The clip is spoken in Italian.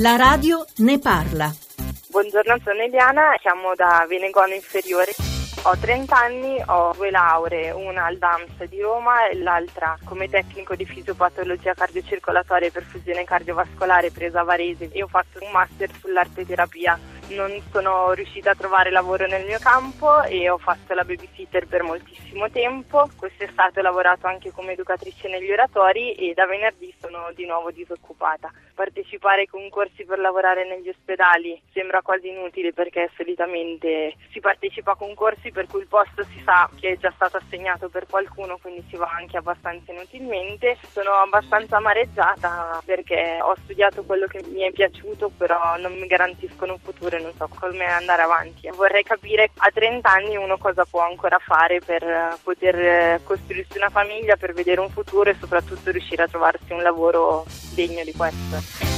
La radio ne parla. Buongiorno, sono Eliana, siamo da Venegono Inferiore. Ho 30 anni, ho due lauree, una al DAMS di Roma e l'altra come tecnico di fisiopatologia cardiocircolatoria e perfusione cardiovascolare presa a Varese e ho fatto un master sull'arteterapia non sono riuscita a trovare lavoro nel mio campo e ho fatto la babysitter per moltissimo tempo. Quest'estate ho lavorato anche come educatrice negli oratori e da venerdì sono di nuovo disoccupata. Partecipare ai concorsi per lavorare negli ospedali sembra quasi inutile perché solitamente si partecipa a concorsi per cui il posto si sa che è già stato assegnato per qualcuno, quindi si va anche abbastanza inutilmente. Sono abbastanza amareggiata perché ho studiato quello che mi è piaciuto, però non mi garantiscono un futuro non so come andare avanti. Vorrei capire a 30 anni uno cosa può ancora fare per eh, poter eh, costruirsi una famiglia, per vedere un futuro e soprattutto riuscire a trovarsi un lavoro degno di questo.